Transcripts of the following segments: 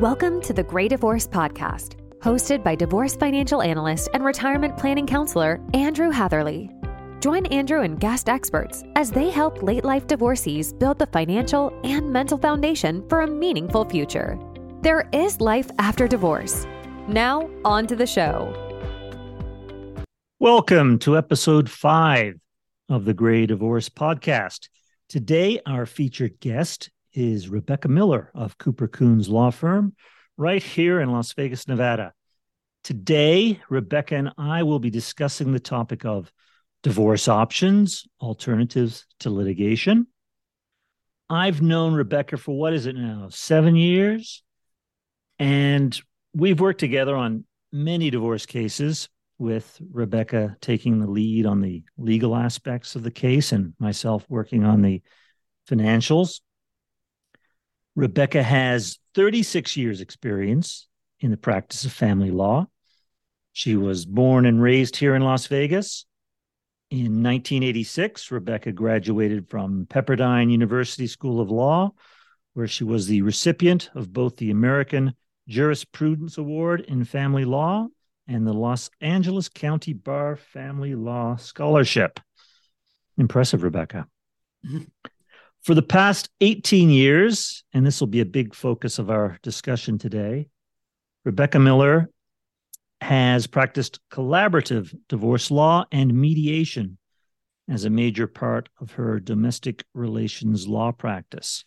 Welcome to the Gray Divorce Podcast, hosted by divorce financial analyst and retirement planning counselor Andrew Hatherley. Join Andrew and guest experts as they help late life divorcees build the financial and mental foundation for a meaningful future. There is life after divorce. Now, on to the show. Welcome to episode five of the Gray Divorce Podcast. Today, our featured guest is Rebecca Miller of Cooper Coons Law Firm, right here in Las Vegas, Nevada. Today, Rebecca and I will be discussing the topic of divorce options, alternatives to litigation. I've known Rebecca for what is it now, seven years? And we've worked together on many divorce cases, with Rebecca taking the lead on the legal aspects of the case and myself working on the financials. Rebecca has 36 years' experience in the practice of family law. She was born and raised here in Las Vegas. In 1986, Rebecca graduated from Pepperdine University School of Law, where she was the recipient of both the American Jurisprudence Award in Family Law and the Los Angeles County Bar Family Law Scholarship. Impressive, Rebecca. Mm-hmm. For the past 18 years, and this will be a big focus of our discussion today, Rebecca Miller has practiced collaborative divorce law and mediation as a major part of her domestic relations law practice.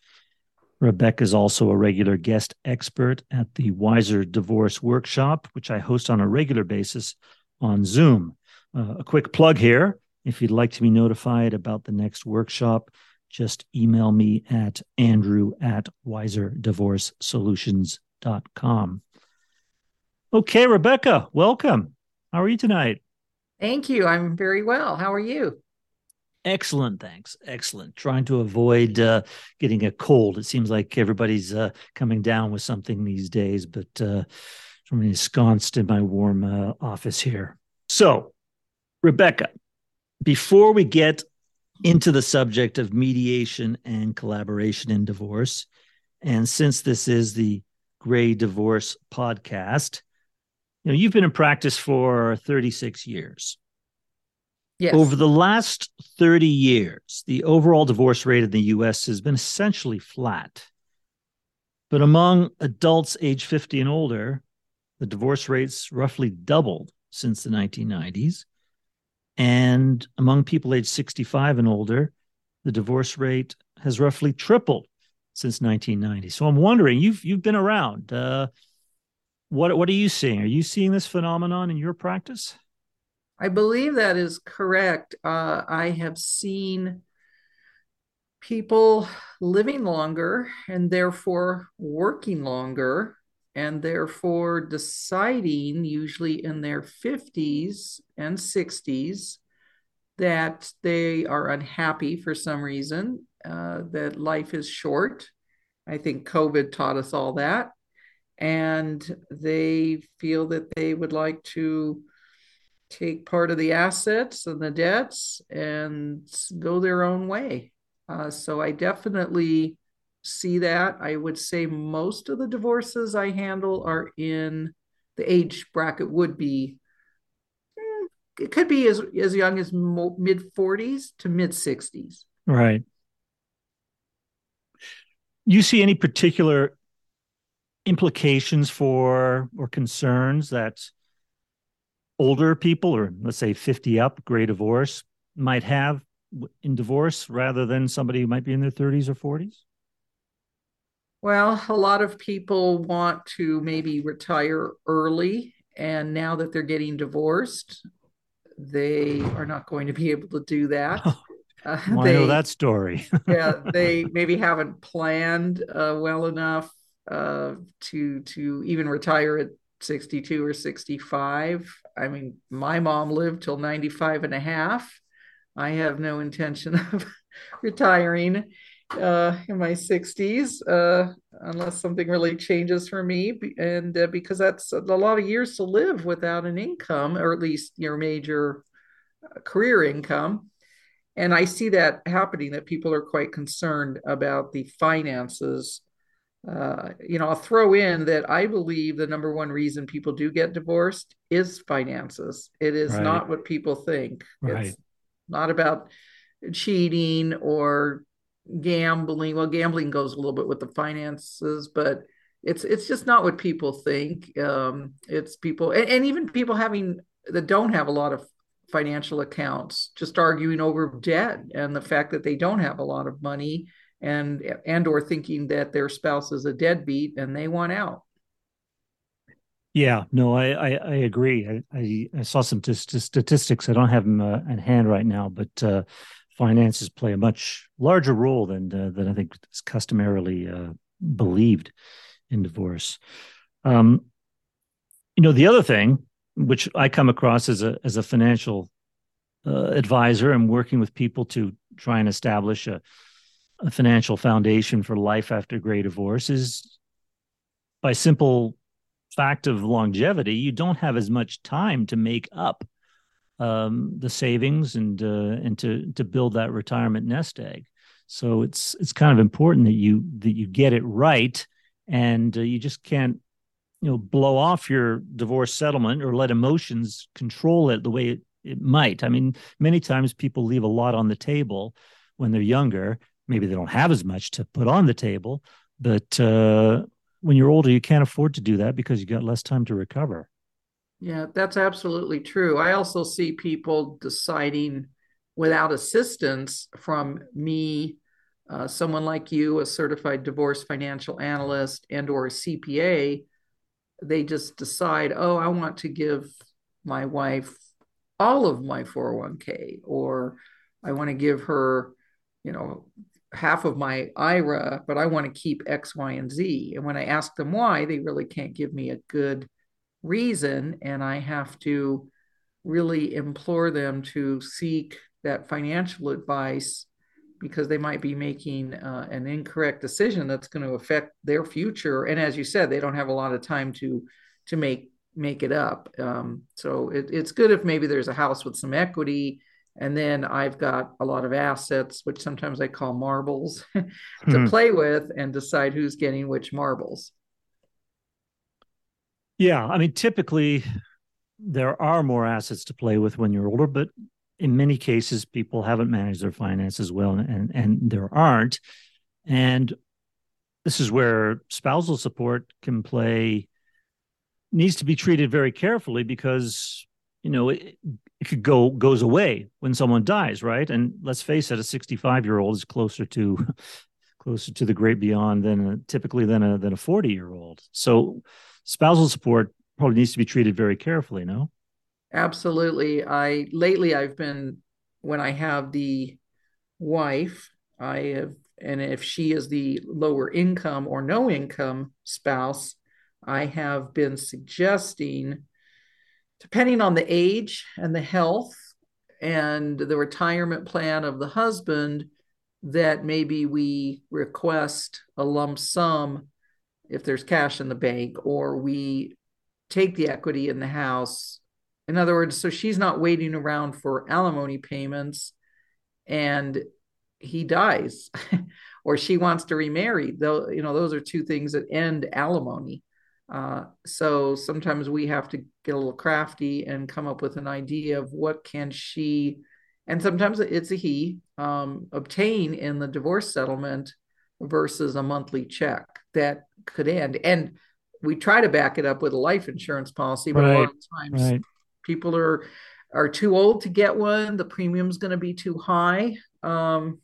Rebecca is also a regular guest expert at the Wiser Divorce Workshop, which I host on a regular basis on Zoom. Uh, a quick plug here if you'd like to be notified about the next workshop, just email me at andrew at wiserdivorcesolutions.com. Okay, Rebecca, welcome. How are you tonight? Thank you. I'm very well. How are you? Excellent, thanks. Excellent. Trying to avoid uh, getting a cold. It seems like everybody's uh, coming down with something these days, but uh, I'm ensconced in my warm uh, office here. So, Rebecca, before we get into the subject of mediation and collaboration in divorce. And since this is the Gray Divorce podcast, you know, you've been in practice for 36 years. Yes. Over the last 30 years, the overall divorce rate in the US has been essentially flat. But among adults age 50 and older, the divorce rates roughly doubled since the 1990s. And among people aged 65 and older, the divorce rate has roughly tripled since 1990. So I'm wondering, you've you've been around. Uh, what what are you seeing? Are you seeing this phenomenon in your practice? I believe that is correct. Uh, I have seen people living longer and therefore working longer and therefore deciding, usually in their 50s and 60s, that they are unhappy for some reason, uh, that life is short. I think COVID taught us all that. And they feel that they would like to take part of the assets and the debts and go their own way. Uh, so I definitely see that. I would say most of the divorces I handle are in the age bracket would be eh, it could be as as young as mid 40s to mid 60s. Right. You see any particular implications for or concerns that older people or let's say 50 up gray divorce might have in divorce rather than somebody who might be in their 30s or 40s? Well, a lot of people want to maybe retire early, and now that they're getting divorced, they are not going to be able to do that. Uh, well, they, I know that story. yeah, they maybe haven't planned uh, well enough uh, to to even retire at 62 or 65. I mean, my mom lived till 95 and a half. I have no intention of retiring uh, in my 60s, uh, unless something really changes for me. And uh, because that's a lot of years to live without an income, or at least your major uh, career income. And I see that happening, that people are quite concerned about the finances uh, you know, I'll throw in that I believe the number one reason people do get divorced is finances. It is right. not what people think. Right. It's not about cheating or gambling. Well, gambling goes a little bit with the finances, but it's it's just not what people think. Um, it's people, and, and even people having that don't have a lot of financial accounts, just arguing over debt and the fact that they don't have a lot of money and and or thinking that their spouse is a deadbeat and they want out. Yeah, no, I I, I agree. I, I, I saw some t- statistics. I don't have them uh, at hand right now, but uh, finances play a much larger role than uh, than I think is customarily uh, believed in divorce. Um, you know, the other thing which I come across as a as a financial uh, advisor and working with people to try and establish a a financial foundation for life after great divorce is by simple fact of longevity, you don't have as much time to make up um, the savings and uh, and to to build that retirement nest egg. So it's it's kind of important that you that you get it right, and uh, you just can't you know blow off your divorce settlement or let emotions control it the way it, it might. I mean, many times people leave a lot on the table when they're younger maybe they don't have as much to put on the table but uh, when you're older you can't afford to do that because you got less time to recover yeah that's absolutely true i also see people deciding without assistance from me uh, someone like you a certified divorce financial analyst and or a cpa they just decide oh i want to give my wife all of my 401k or i want to give her you know half of my IRA, but I want to keep X, Y, and Z. And when I ask them why, they really can't give me a good reason. And I have to really implore them to seek that financial advice because they might be making uh, an incorrect decision that's going to affect their future. And as you said, they don't have a lot of time to to make make it up. Um, so it, it's good if maybe there's a house with some equity and then I've got a lot of assets, which sometimes I call marbles, to hmm. play with and decide who's getting which marbles. Yeah. I mean, typically there are more assets to play with when you're older, but in many cases, people haven't managed their finances well, and, and there aren't. And this is where spousal support can play, needs to be treated very carefully because, you know, it, it could go goes away when someone dies, right? And let's face it, a 65 year old is closer to closer to the great beyond than a, typically than a than a 40 year old. So spousal support probably needs to be treated very carefully. No, absolutely. I lately I've been when I have the wife, I have, and if she is the lower income or no income spouse, I have been suggesting depending on the age and the health and the retirement plan of the husband, that maybe we request a lump sum if there's cash in the bank, or we take the equity in the house. In other words, so she's not waiting around for alimony payments and he dies or she wants to remarry. Though, you know, those are two things that end alimony. Uh, so sometimes we have to get a little crafty and come up with an idea of what can she, and sometimes it's a he, um, obtain in the divorce settlement versus a monthly check that could end. And we try to back it up with a life insurance policy, but right. a lot of times right. people are are too old to get one. The premium's going to be too high. Um,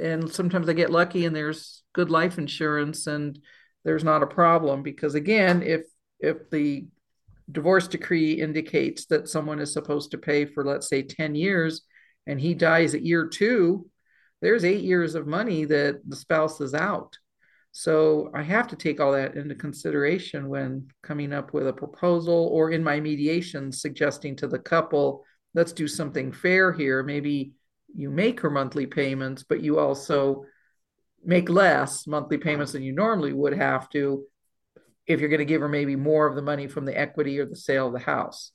and sometimes I get lucky and there's good life insurance and there's not a problem because again, if if the divorce decree indicates that someone is supposed to pay for let's say 10 years and he dies at year 2, there's 8 years of money that the spouse is out. So I have to take all that into consideration when coming up with a proposal or in my mediation suggesting to the couple, let's do something fair here. Maybe you make her monthly payments, but you also make less monthly payments than you normally would have to if you're going to give her maybe more of the money from the equity or the sale of the house.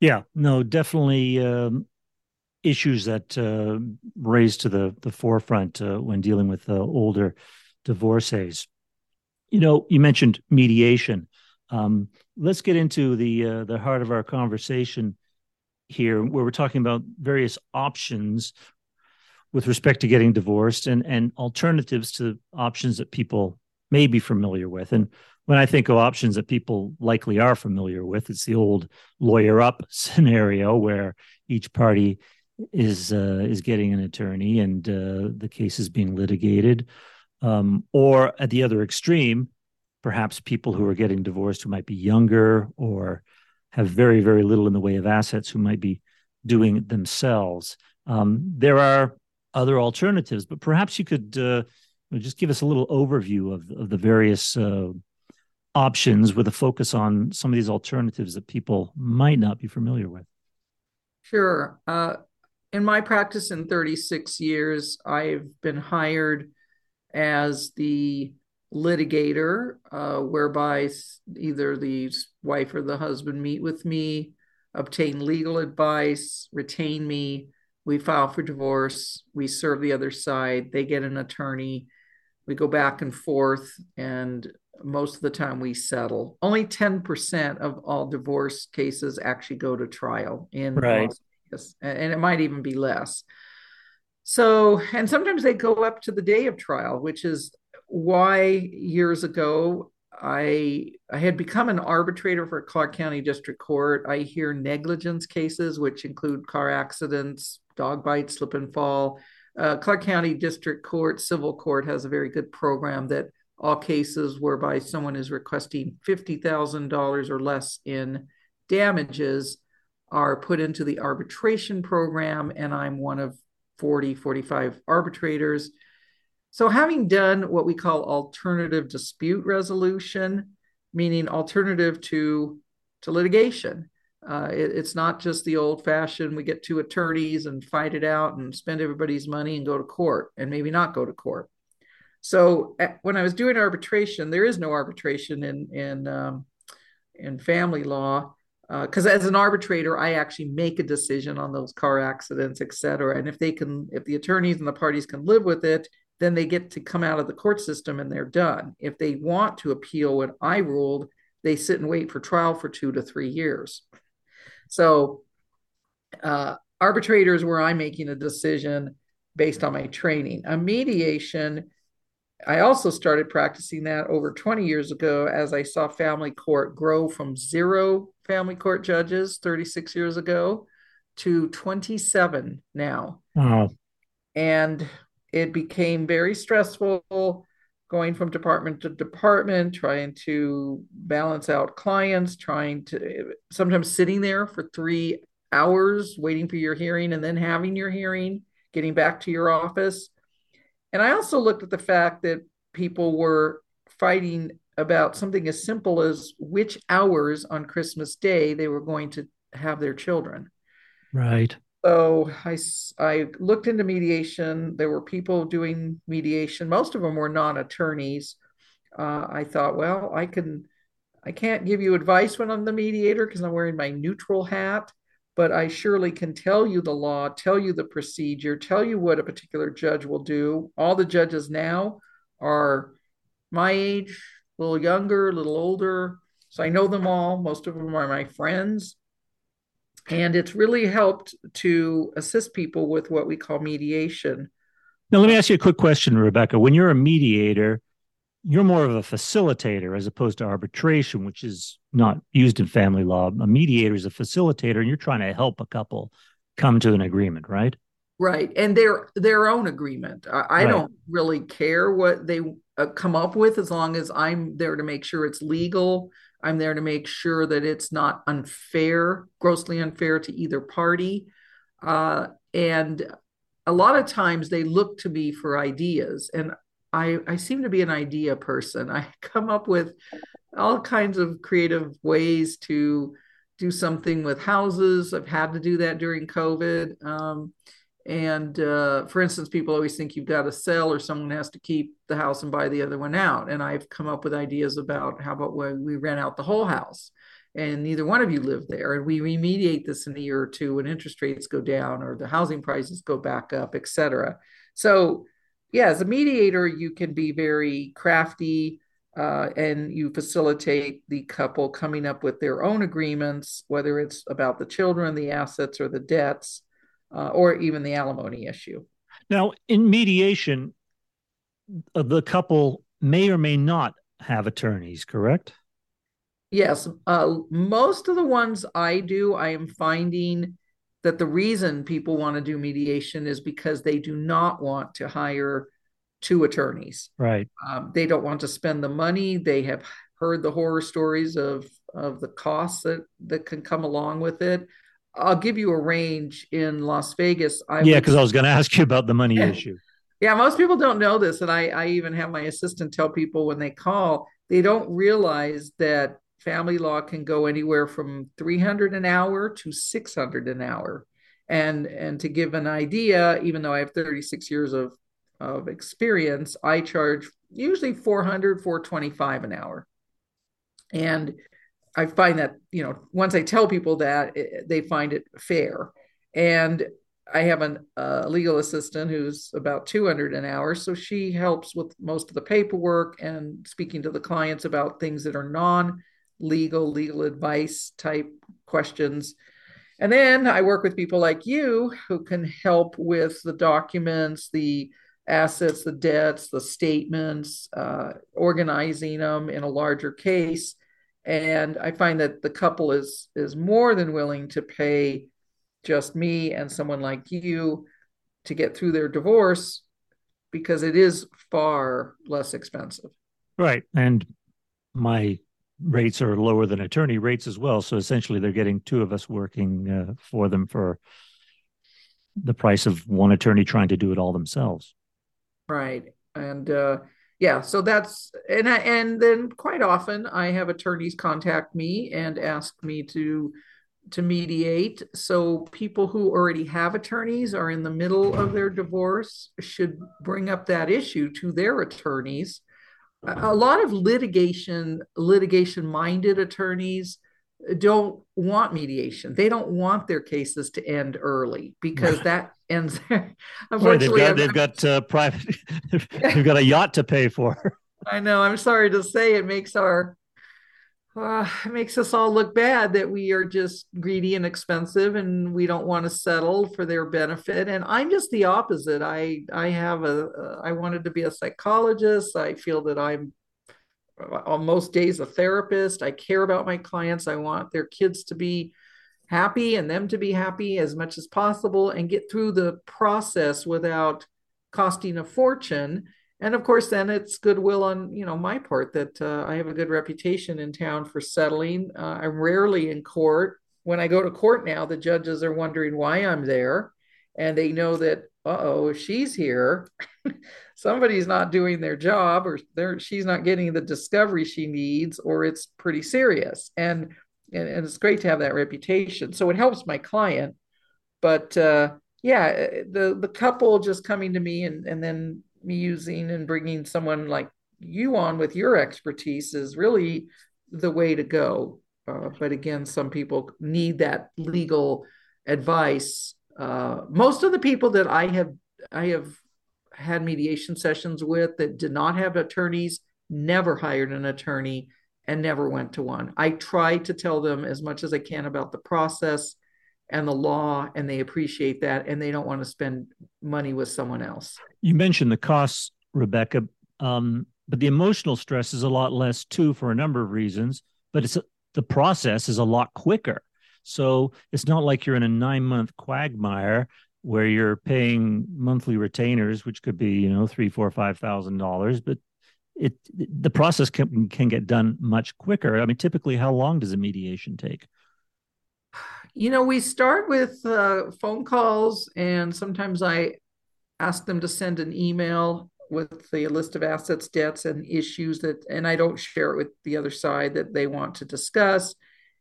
Yeah, no, definitely um, issues that uh, raise to the the forefront uh, when dealing with uh, older divorcees. You know, you mentioned mediation. Um, let's get into the uh, the heart of our conversation here, where we're talking about various options with respect to getting divorced and and alternatives to options that people may be familiar with. And when I think of options that people likely are familiar with, it's the old lawyer up scenario where each party is uh, is getting an attorney and uh, the case is being litigated. Um, or at the other extreme, perhaps people who are getting divorced who might be younger or have very very little in the way of assets who might be doing it themselves. Um, there are other alternatives, but perhaps you could uh, just give us a little overview of, of the various uh, options with a focus on some of these alternatives that people might not be familiar with. Sure. Uh, in my practice in 36 years, I've been hired as the litigator, uh, whereby either the wife or the husband meet with me, obtain legal advice, retain me. We file for divorce. We serve the other side. They get an attorney. We go back and forth, and most of the time we settle. Only 10% of all divorce cases actually go to trial in right. Vegas, and it might even be less. So, and sometimes they go up to the day of trial, which is why years ago I I had become an arbitrator for Clark County District Court. I hear negligence cases, which include car accidents, dog bites, slip and fall. Uh, Clark County District Court Civil Court has a very good program that all cases whereby someone is requesting $50,000 or less in damages are put into the arbitration program, and I'm one of 40, 45 arbitrators. So, having done what we call alternative dispute resolution, meaning alternative to, to litigation, uh, it, it's not just the old fashioned, we get two attorneys and fight it out and spend everybody's money and go to court and maybe not go to court. So when I was doing arbitration, there is no arbitration in in um, in family law because uh, as an arbitrator, I actually make a decision on those car accidents, et cetera. And if they can, if the attorneys and the parties can live with it, then they get to come out of the court system and they're done. If they want to appeal what I ruled, they sit and wait for trial for two to three years. So uh, arbitrators where I'm making a decision based on my training. A mediation I also started practicing that over 20 years ago as I saw family court grow from zero family court judges 36 years ago to 27 now. Wow. And it became very stressful going from department to department, trying to balance out clients, trying to sometimes sitting there for three hours waiting for your hearing and then having your hearing, getting back to your office and I also looked at the fact that people were fighting about something as simple as which hours on Christmas Day they were going to have their children. Right. So I, I looked into mediation. There were people doing mediation. Most of them were non attorneys. Uh, I thought, well, I can, I can't give you advice when I'm the mediator because I'm wearing my neutral hat but I surely can tell you the law, tell you the procedure, tell you what a particular judge will do. All the judges now are my age, a little younger, a little older. So I know them all. Most of them are my friends. And it's really helped to assist people with what we call mediation. Now, let me ask you a quick question, Rebecca. When you're a mediator, you're more of a facilitator as opposed to arbitration, which is not used in family law. A mediator is a facilitator, and you're trying to help a couple come to an agreement, right? Right, and their their own agreement. I, I right. don't really care what they uh, come up with as long as I'm there to make sure it's legal. I'm there to make sure that it's not unfair, grossly unfair to either party. Uh, and a lot of times they look to me for ideas, and I, I seem to be an idea person. I come up with all kinds of creative ways to do something with houses. I've had to do that during COVID. Um, and uh, for instance, people always think you've got to sell or someone has to keep the house and buy the other one out. And I've come up with ideas about how about when we rent out the whole house and neither one of you live there and we remediate this in a year or two when interest rates go down or the housing prices go back up, et cetera. So yeah, as a mediator, you can be very crafty uh, and you facilitate the couple coming up with their own agreements, whether it's about the children, the assets, or the debts, uh, or even the alimony issue. Now, in mediation, uh, the couple may or may not have attorneys, correct? Yes. Uh, most of the ones I do, I am finding that the reason people want to do mediation is because they do not want to hire two attorneys. Right. Um, they don't want to spend the money. They have heard the horror stories of of the costs that that can come along with it. I'll give you a range in Las Vegas. I yeah, because I was going to ask you about the money issue. Yeah, most people don't know this, and I I even have my assistant tell people when they call they don't realize that family law can go anywhere from 300 an hour to 600 an hour and and to give an idea even though i have 36 years of of experience i charge usually 400 425 an hour and i find that you know once i tell people that it, they find it fair and i have a legal assistant who's about 200 an hour so she helps with most of the paperwork and speaking to the clients about things that are non legal, legal advice type questions. And then I work with people like you who can help with the documents, the assets, the debts, the statements, uh, organizing them in a larger case. And I find that the couple is is more than willing to pay just me and someone like you to get through their divorce because it is far less expensive. Right. And my rates are lower than attorney rates as well. So essentially, they're getting two of us working uh, for them for the price of one attorney trying to do it all themselves. Right, and uh, yeah, so that's and I, and then quite often I have attorneys contact me and ask me to to mediate. So people who already have attorneys are in the middle of their divorce should bring up that issue to their attorneys a lot of litigation litigation minded attorneys don't want mediation. They don't want their cases to end early because that ends unfortunately they've got, they've got uh, private they've got a yacht to pay for. I know i'm sorry to say it makes our uh, it makes us all look bad that we are just greedy and expensive and we don't want to settle for their benefit. And i'm just the opposite. I i have a uh, I wanted to be a psychologist. I feel that i'm on most days a therapist i care about my clients i want their kids to be happy and them to be happy as much as possible and get through the process without costing a fortune. And of course then it's goodwill on you know my part that uh, i have a good reputation in town for settling. Uh, i'm rarely in court. When i go to court now the judges are wondering why i'm there and they know that uh-oh if she's here somebody's not doing their job or she's not getting the discovery she needs or it's pretty serious and, and, and it's great to have that reputation so it helps my client but uh, yeah the the couple just coming to me and and then me using and bringing someone like you on with your expertise is really the way to go. Uh, but again, some people need that legal advice. Uh, most of the people that I have I have had mediation sessions with that did not have attorneys never hired an attorney and never went to one. I try to tell them as much as I can about the process and the law, and they appreciate that, and they don't want to spend money with someone else. You mentioned the costs, Rebecca, um, but the emotional stress is a lot less too for a number of reasons. But it's the process is a lot quicker, so it's not like you're in a nine month quagmire where you're paying monthly retainers, which could be you know three, four, five thousand dollars, but it the process can can get done much quicker. I mean, typically, how long does a mediation take? You know, we start with uh, phone calls, and sometimes I ask them to send an email with the list of assets, debts, and issues that, and I don't share it with the other side that they want to discuss.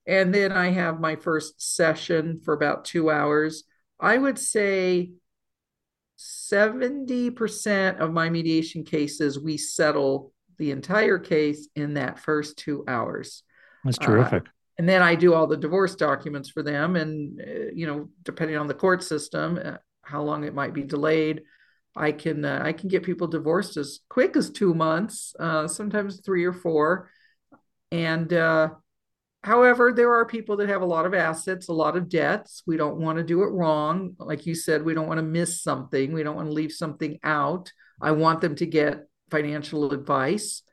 And then I have my first session for about two hours. I would say 70% of my mediation cases, we settle the entire case in that first two hours. That's terrific. Uh, and then I do all the divorce documents for them. And, uh, you know, depending on the court system, uh, how long it might be delayed. I can uh, I can get people divorced as quick as two months, uh, sometimes three or four. And uh, however, there are people that have a lot of assets, a lot of debts. We don't want to do it wrong, like you said. We don't want to miss something. We don't want to leave something out. I want them to get financial advice,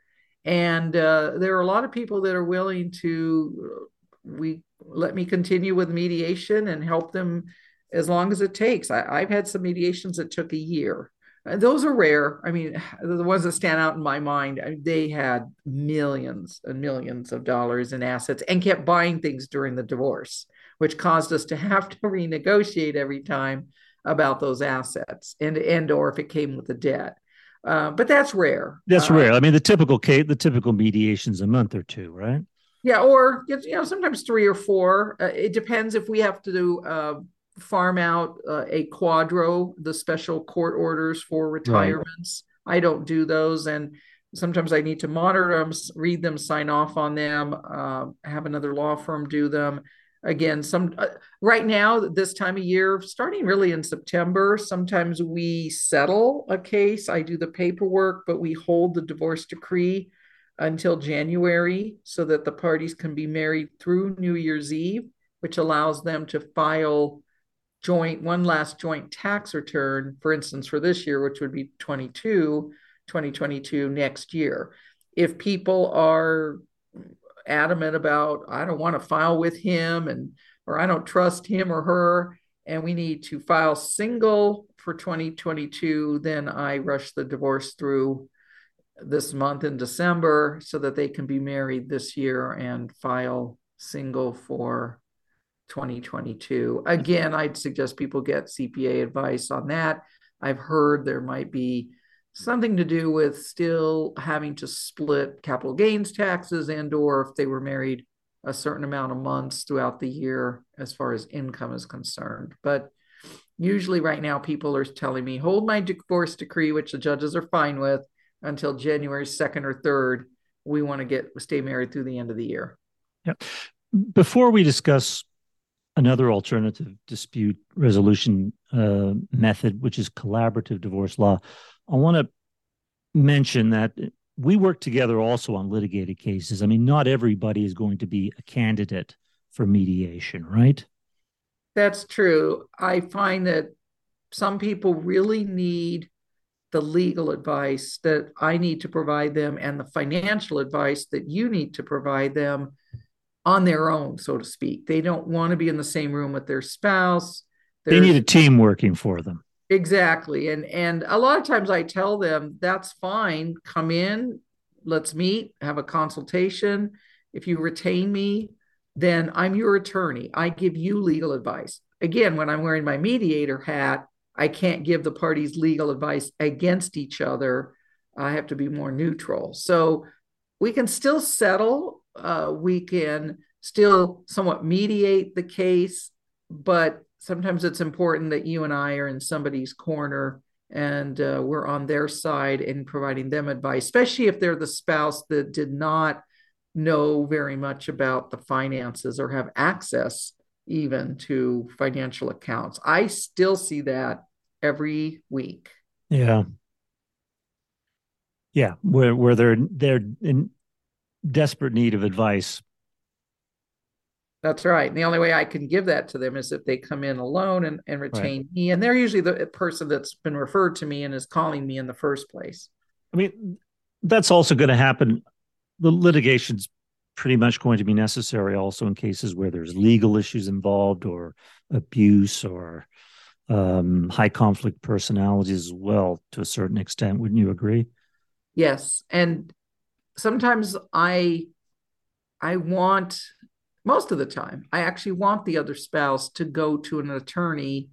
and uh, there are a lot of people that are willing to. We let me continue with mediation and help them as long as it takes. I, have had some mediations that took a year. Uh, those are rare. I mean, the ones that stand out in my mind, they had millions and millions of dollars in assets and kept buying things during the divorce, which caused us to have to renegotiate every time about those assets and and or if it came with a debt. Uh, but that's rare. That's uh, rare. I mean, the typical case, the typical mediation's a month or two, right? Yeah, or you know, sometimes three or four. Uh, it depends if we have to do uh, farm out uh, a QDRO, the special court orders for retirements. Right. I don't do those, and sometimes I need to monitor them, read them, sign off on them, uh, have another law firm do them. Again, some uh, right now, this time of year, starting really in September, sometimes we settle a case. I do the paperwork, but we hold the divorce decree until January so that the parties can be married through New Year's Eve, which allows them to file joint one last joint tax return for instance for this year which would be 22 2022 next year. If people are adamant about i don't want to file with him and or i don't trust him or her and we need to file single for 2022 then i rush the divorce through this month in december so that they can be married this year and file single for 2022. Mm-hmm. Again, I'd suggest people get CPA advice on that. I've heard there might be something to do with still having to split capital gains taxes and or if they were married a certain amount of months throughout the year as far as income is concerned. But usually right now people are telling me hold my divorce decree which the judges are fine with until January 2nd or 3rd. We want to get stay married through the end of the year. Yep. Before we discuss another alternative dispute resolution uh, method, which is collaborative divorce law. I want to mention that we work together also on litigated cases. I mean, not everybody is going to be a candidate for mediation, right? That's true. I find that some people really need the legal advice that I need to provide them and the financial advice that you need to provide them on their own, so to speak. They don't want to be in the same room with their spouse. They need a team working for them. Exactly. And and a lot of times I tell them that's fine. Come in, let's meet, have a consultation. If you retain me, then I'm your attorney. I give you legal advice. Again, when I'm wearing my mediator hat, I can't give the parties legal advice against each other. I have to be more neutral. So we can still settle uh, we can still somewhat mediate the case, but sometimes it's important that you and I are in somebody's corner and uh, we're on their side in providing them advice, especially if they're the spouse that did not know very much about the finances or have access even to financial accounts. I still see that every week. Yeah. Yeah, where where they're they're in desperate need of advice. That's right. And the only way I can give that to them is if they come in alone and, and retain right. me. And they're usually the person that's been referred to me and is calling me in the first place. I mean, that's also going to happen. The litigation's pretty much going to be necessary also in cases where there's legal issues involved or abuse or um, high conflict personalities as well to a certain extent. Wouldn't you agree? Yes. And sometimes I I want most of the time I actually want the other spouse to go to an attorney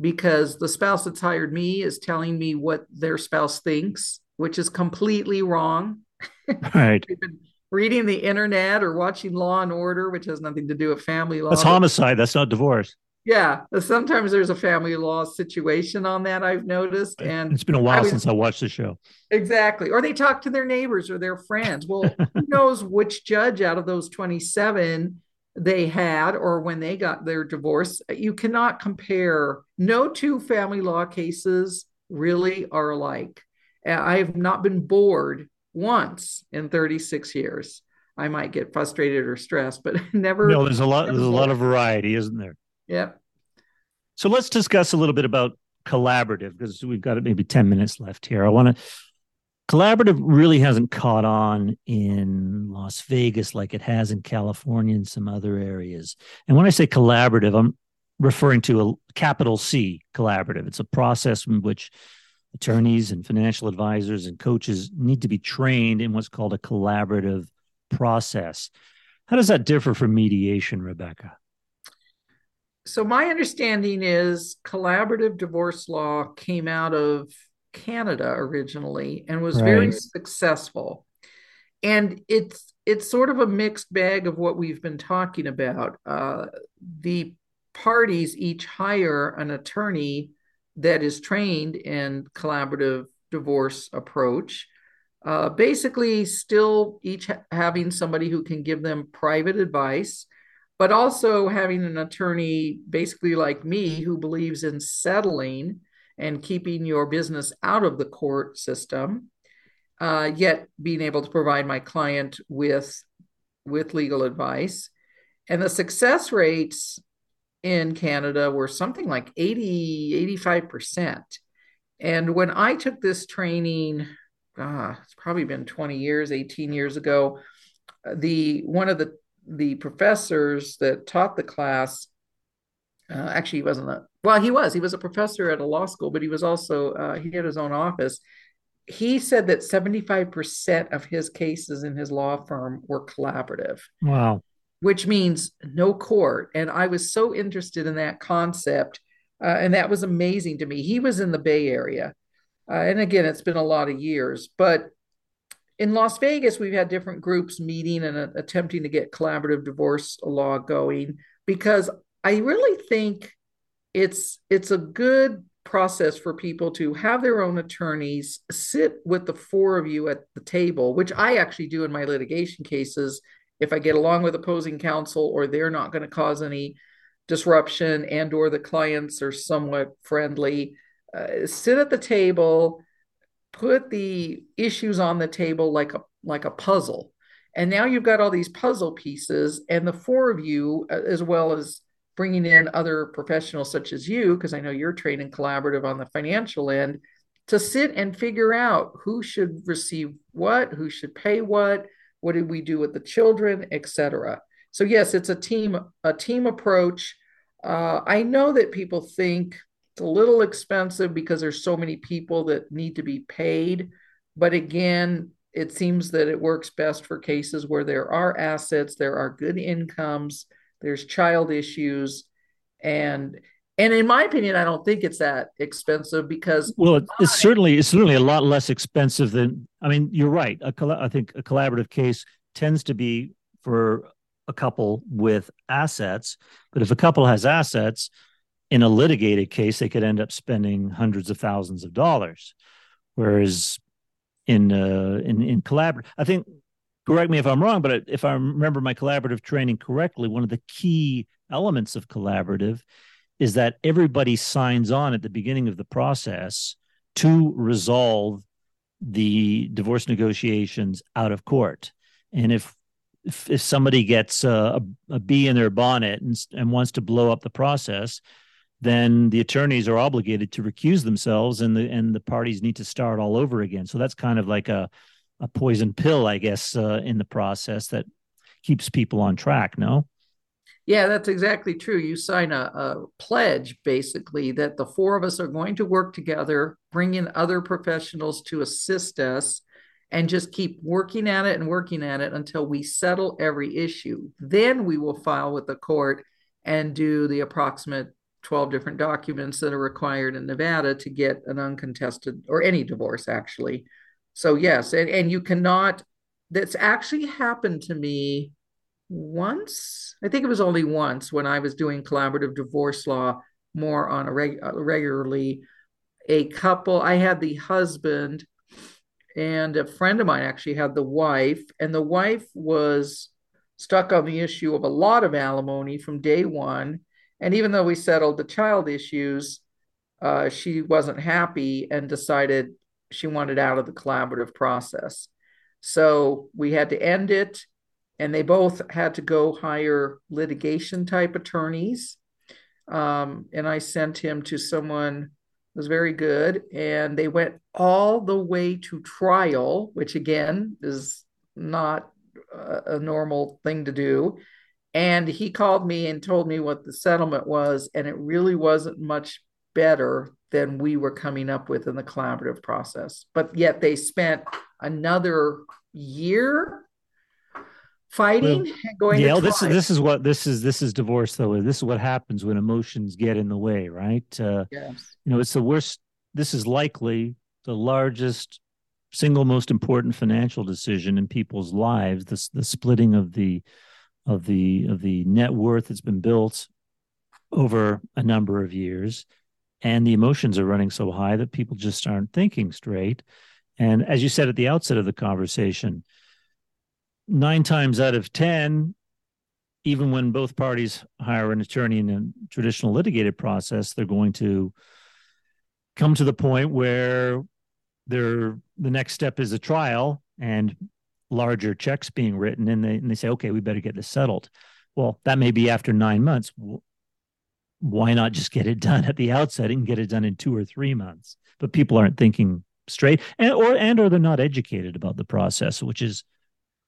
because the spouse that's hired me is telling me what their spouse thinks, which is completely wrong. Right. reading the internet or watching Law and Order, which has nothing to do with family law. That's homicide. That's not divorce. Yeah, sometimes there's a family law situation on that I've noticed, and it's been a while I since I watched the show. Exactly, or they talk to their neighbors or their friends. Well, who knows which judge out of those 27 they had or when they got their divorce? You cannot compare. No two family law cases really are alike. I have not been bored once in 36 years. I might get frustrated or stressed, but never. No, there's a lot. There's a lot of variety, isn't there? Yeah. So let's discuss a little bit about collaborative because we've got maybe 10 minutes left here. I want to. Collaborative really hasn't caught on in Las Vegas like it has in California and some other areas. And when I say collaborative, I'm referring to a capital C collaborative. It's a process in which attorneys and financial advisors and coaches need to be trained in what's called a collaborative process. How does that differ from mediation, Rebecca? So, my understanding is collaborative divorce law came out of Canada originally and was right. very successful. And it's it's sort of a mixed bag of what we've been talking about. Uh, the parties each hire an attorney that is trained in collaborative divorce approach. Uh, basically, still each ha- having somebody who can give them private advice, but also having an attorney, basically like me, who believes in settling and keeping your business out of the court system, uh, yet being able to provide my client with with legal advice. And the success rates in Canada were something like 80, 85%. And when I took this training, ah, it's probably been 20 years, 18 years ago, the one of the the professors that taught the class uh, actually he wasn't a well he was he was a professor at a law school but he was also uh, he had his own office he said that 75% of his cases in his law firm were collaborative wow which means no court. And I was so interested in that concept. Uh, and that was amazing to me. He was in the Bay Area. Uh, and again, it's been a lot of years. But in Las Vegas, we've had different groups meeting and uh, attempting to get collaborative divorce law going because I really think it's it's a good process for people to have their own attorneys sit with the four of you at the table, which I actually do in my litigation cases. If I get along with opposing counsel or they're not going to cause any disruption and or the clients are somewhat friendly, uh, sit at the table, put the issues on the table like a like a puzzle. And now you've got all these puzzle pieces and the four of you uh, as well as bringing in other professionals such as you because I know you're trained and collaborative on the financial end to sit and figure out who should receive what, who should pay what, what did we do with the children, etc. So yes, it's a team a team approach. Uh, I know that people think it's a little expensive because there's so many people that need to be paid, but again, it seems that it works best for cases where there are assets, there are good incomes, there's child issues, and and in my opinion, I don't think it's that expensive because well, it, it's certainly it's certainly a lot less expensive than. I mean, you're right. A, I think a collaborative case tends to be for a couple with assets, but if a couple has assets in a litigated case, they could end up spending hundreds of thousands of dollars, whereas in uh, in in collaborative, I think. Correct me if I'm wrong, but if I remember my collaborative training correctly, one of the key elements of collaborative is that everybody signs on at the beginning of the process to resolve the divorce negotiations out of court. And if if, if somebody gets a, a bee in their bonnet and, and wants to blow up the process, then the attorneys are obligated to recuse themselves, and the and the parties need to start all over again. So that's kind of like a a poison pill, I guess, uh, in the process that keeps people on track. No. Yeah, that's exactly true. You sign a, a, pledge basically that the four of us are going to work together, bring in other professionals to assist us, and just keep working at it and working at it until we settle every issue. Then we will file with the court and do the approximate 12 different documents that are required in Nevada to get an uncontested or any divorce, actually. So, yes, and, and you cannot, that's actually happened to me once. I think it was only once when I was doing collaborative divorce law more on a reg- uh, regularly. A couple, I had the husband, and a friend of mine actually had the wife, and the wife was stuck on the issue of a lot of alimony from day one. And even though we settled the child issues, uh, she wasn't happy and decided she wanted out of the collaborative process. So we had to end it, and they both had to go hire litigation type attorneys. Um, and I sent him to someone was very good, and they went all the way to trial, which again is not a, a normal thing to do. And he called me and told me what the settlement was, and it really wasn't much better than we were coming up with in the collaborative process. But yet they spent another year fighting well, and going yeah this is this is what this is this is divorce though this is what happens when emotions get in the way right uh yes. you know it's the worst this is likely the largest single most important financial decision in people's lives this the splitting of the of the of the net worth that's been built over a number of years. And the emotions are running so high that people just aren't thinking straight. And as you said at the outset of the conversation nine times out of 10, even when both parties hire an attorney in a traditional litigated process, they're going to come to the point where they're, the next step is a trial and larger checks being written. And they, and they say, okay, we better get this settled. Well, that may be after nine months. Why not just get it done at the outset and get it done in two or three months? But people aren't thinking straight and or and or they're not educated about the process, which is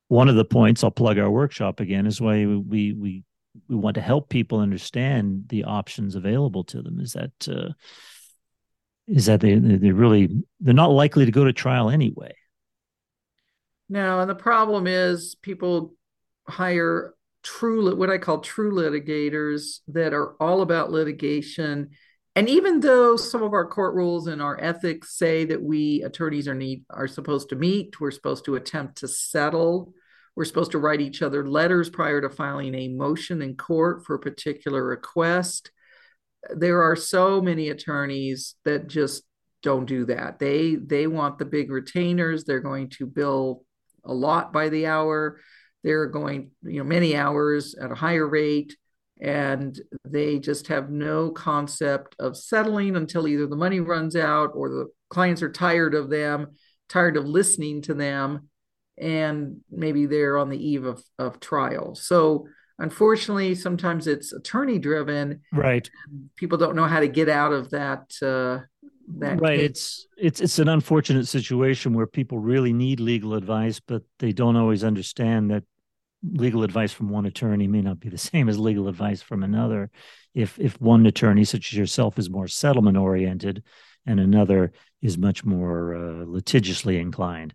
one of the points I'll plug our workshop again is why we we we want to help people understand the options available to them. Is that uh, is that they they really they're not likely to go to trial anyway. No, and the problem is people hire true what I call true litigators that are all about litigation. And even though some of our court rules and our ethics say that we attorneys are need are supposed to meet, we're supposed to attempt to settle we're supposed to write each other letters prior to filing a motion in court for a particular request. There are so many attorneys that just don't do that. They they want the big retainers. They're going to bill a lot by the hour. They're going, you know, many hours at a higher rate and they just have no concept of settling until either the money runs out or the clients are tired of them, tired of listening to them and maybe they're on the eve of, of trial. So unfortunately, sometimes it's attorney driven. Right. People don't know how to get out of that. Uh, that right. Case. It's it's it's an unfortunate situation where people really need legal advice, but they don't always understand that legal advice from one attorney may not be the same as legal advice from another. If if one attorney, such as yourself, is more settlement oriented, and another is much more uh, litigiously inclined.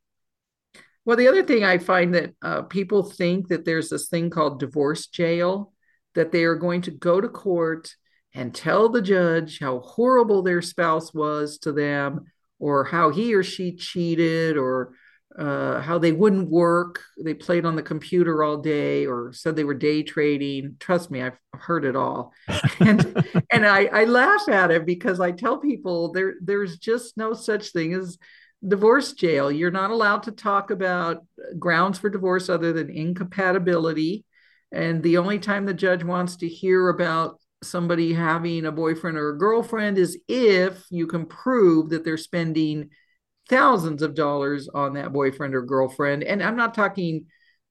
Well, the other thing I find that uh, people think that there's this thing called divorce jail, that they are going to go to court and tell the judge how horrible their spouse was to them, or how he or she cheated, or uh, how they wouldn't work. They played on the computer all day, or said they were day trading. Trust me, I've heard it all, and and I, I laugh at it because I tell people there there's just no such thing as divorce jail. You're not allowed to talk about grounds for divorce other than incompatibility. And the only time the judge wants to hear about somebody having a boyfriend or a girlfriend is if you can prove that they're spending thousands of dollars on that boyfriend or girlfriend. And I'm not talking,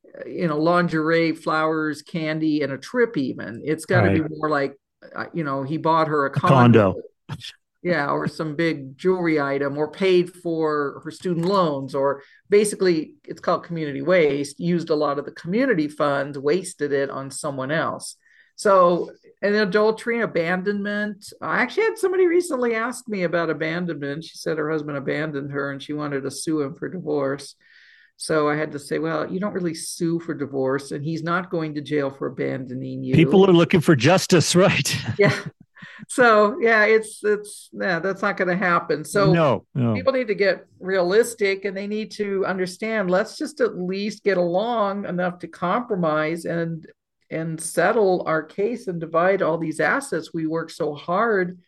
uh, you know, lingerie, flowers, candy, and a trip, even. It's got to right. be more like, uh, you know, he bought her a condo. A condo yeah or some big jewelry item or paid for her student loans or basically it's called community waste used a lot of the community funds wasted it on someone else so an adultery and abandonment i actually had somebody recently ask me about abandonment she said her husband abandoned her and she wanted to sue him for divorce so I had to say, well, you don't really sue for divorce, and he's not going to jail for abandoning you. People are looking for justice, right? yeah so yeah, it's it's yeah, that's not going to happen. So no, no, people need to get realistic and they need to understand. Let's just at least get along enough to compromise and and settle our case and divide all these assets we work so hard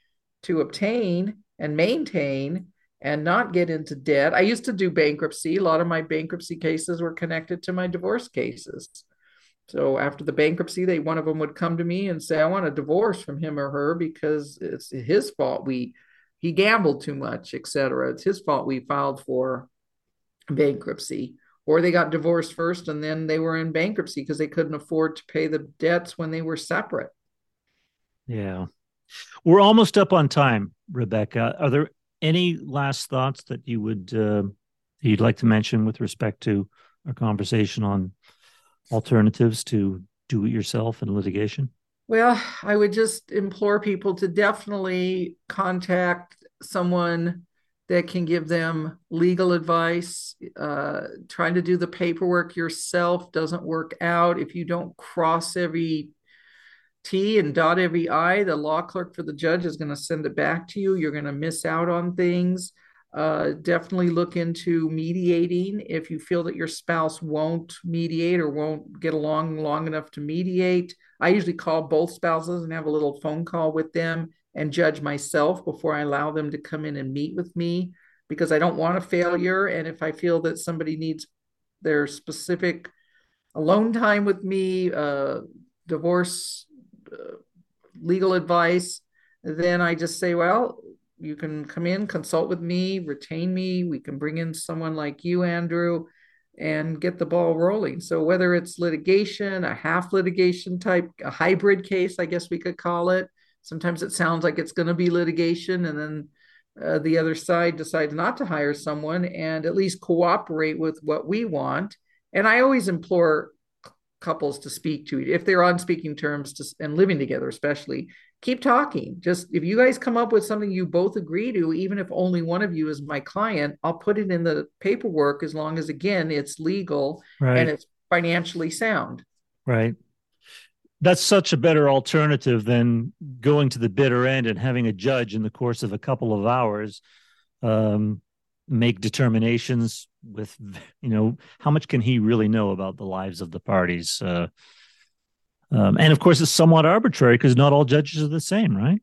to obtain and maintain and not get into debt. I used to do bankruptcy. A lot of my bankruptcy cases were connected to my divorce cases. So after the bankruptcy, they one of them would come to me and say, "I want a divorce from him or her because it's his fault we he gambled too much, etc. It's his fault we filed for bankruptcy. Or they got divorced first and then they were in bankruptcy because they couldn't afford to pay the debts when they were separate. Yeah. We're almost up on time, Rebecca. Are there any last thoughts that you would uh, you'd like to mention with respect to our conversation on alternatives to do it yourself in litigation? Well, I would just implore people to definitely contact someone that can give them legal advice. Uh, trying to do the paperwork yourself doesn't work out. If you don't cross every T and dot every I, the law clerk for the judge is going to send it back to you. You're going to miss out on things. Uh, definitely look into mediating if you feel that your spouse won't mediate or won't get along long enough to mediate. I usually call both spouses and have a little phone call with them and judge myself before I allow them to come in and meet with me because I don't want a failure. And if I feel that somebody needs their specific alone time with me, uh, divorce, uh, legal advice, then I just say, well, you can come in, consult with me, retain me. We can bring in someone like you, Andrew, and get the ball rolling. So whether it's litigation, a half litigation type, a hybrid case, I guess we could call it. Sometimes it sounds like it's going to be litigation, and then uh, the other side decides not to hire someone and at least cooperate with what we want. And I always implore couples to speak to if they're on speaking terms to, and living together especially keep talking just if you guys come up with something you both agree to even if only one of you is my client i'll put it in the paperwork as long as again it's legal right. and it's financially sound right that's such a better alternative than going to the bitter end and having a judge in the course of a couple of hours um, make determinations with you know how much can he really know about the lives of the parties uh, um, and of course it's somewhat arbitrary because not all judges are the same right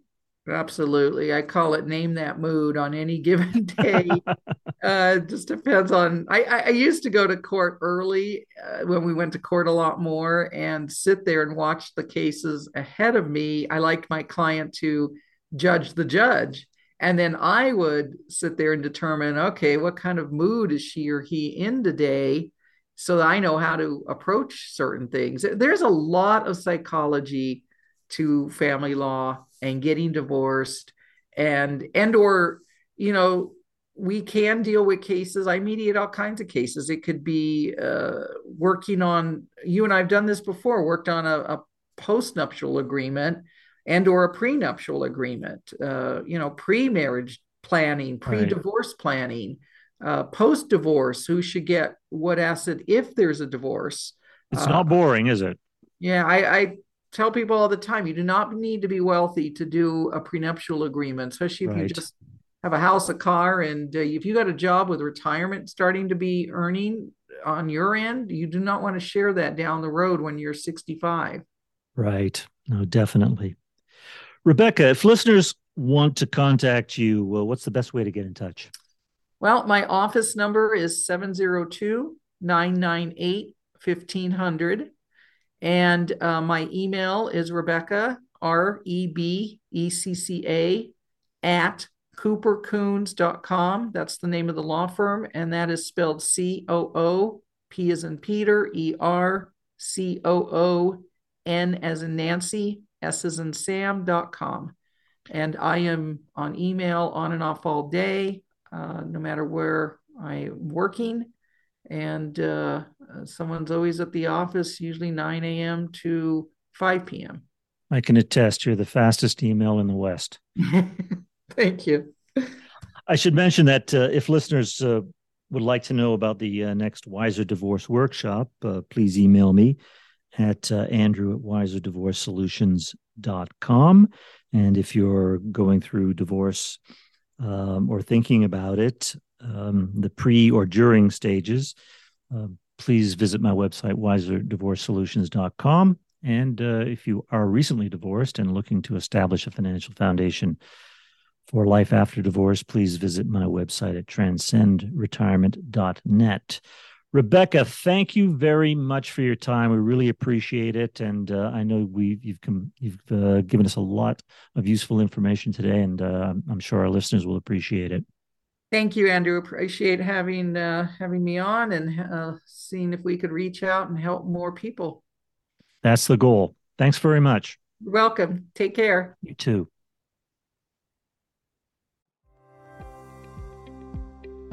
absolutely i call it name that mood on any given day uh just depends on i i used to go to court early uh, when we went to court a lot more and sit there and watch the cases ahead of me i liked my client to judge the judge and then I would sit there and determine, okay, what kind of mood is she or he in today? So that I know how to approach certain things. There's a lot of psychology to family law and getting divorced and and or you know we can deal with cases. I mediate all kinds of cases. It could be uh, working on you and i've done this before worked on a, a post-nuptial agreement and or a prenuptial agreement uh, you know pre-marriage planning pre-divorce right. planning uh, post-divorce who should get what asset if there's a divorce. It's uh, not boring is it? Yeah I, I, tell people all the time you do not need to be wealthy to do a prenuptial agreement especially if right. you just have a house a car and uh, if you got a job with retirement starting to be earning on your end you do not want to share that down the road when you're 65 right no definitely Rebecca, if listeners want to contact you, well, what's the best way to get in touch? Well, my office number is 702 998 1500. And uh, my email is Rebecca, R E B E C C A, at coopercoons.com. That's the name of the law firm. And that is spelled C O O, P as in Peter, E R C O O, N as in Nancy, S as in Sam.com. And I am on email on and off all day, uh, no matter where I'm working. And uh, someone's always at the office, usually 9 a.m. to 5 p.m. I can attest you're the fastest email in the West. Thank you. I should mention that uh, if listeners uh, would like to know about the uh, next Wiser Divorce Workshop, uh, please email me at uh, andrew at wiserdivorcesolutions.com. And if you're going through divorce um, or thinking about it, um, the pre or during stages, uh, please visit my website, wiserdivorcesolutions.com. And uh, if you are recently divorced and looking to establish a financial foundation for life after divorce, please visit my website at transcendretirement.net. Rebecca, thank you very much for your time. We really appreciate it, and uh, I know we you've you've uh, given us a lot of useful information today, and uh, I'm sure our listeners will appreciate it. Thank you, Andrew. Appreciate having uh, having me on and uh, seeing if we could reach out and help more people. That's the goal. Thanks very much. You're welcome. Take care. You too.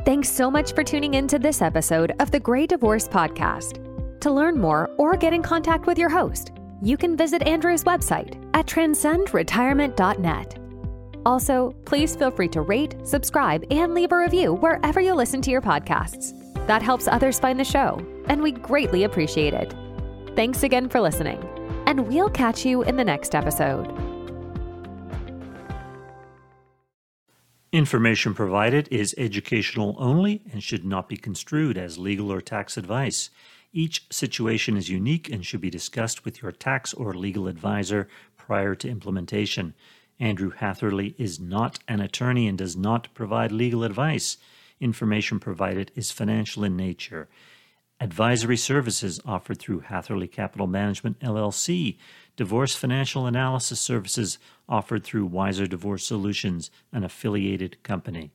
Thanks so much for tuning in to this episode of the Gray Divorce Podcast. To learn more or get in contact with your host, you can visit Andrew's website at transcendretirement.net. Also, please feel free to rate, subscribe, and leave a review wherever you listen to your podcasts. That helps others find the show, and we greatly appreciate it. Thanks again for listening, and we'll catch you in the next episode. Information provided is educational only and should not be construed as legal or tax advice. Each situation is unique and should be discussed with your tax or legal advisor prior to implementation. Andrew Hatherley is not an attorney and does not provide legal advice. Information provided is financial in nature. Advisory services offered through Hatherley Capital Management LLC Divorce financial analysis services offered through Wiser Divorce Solutions, an affiliated company.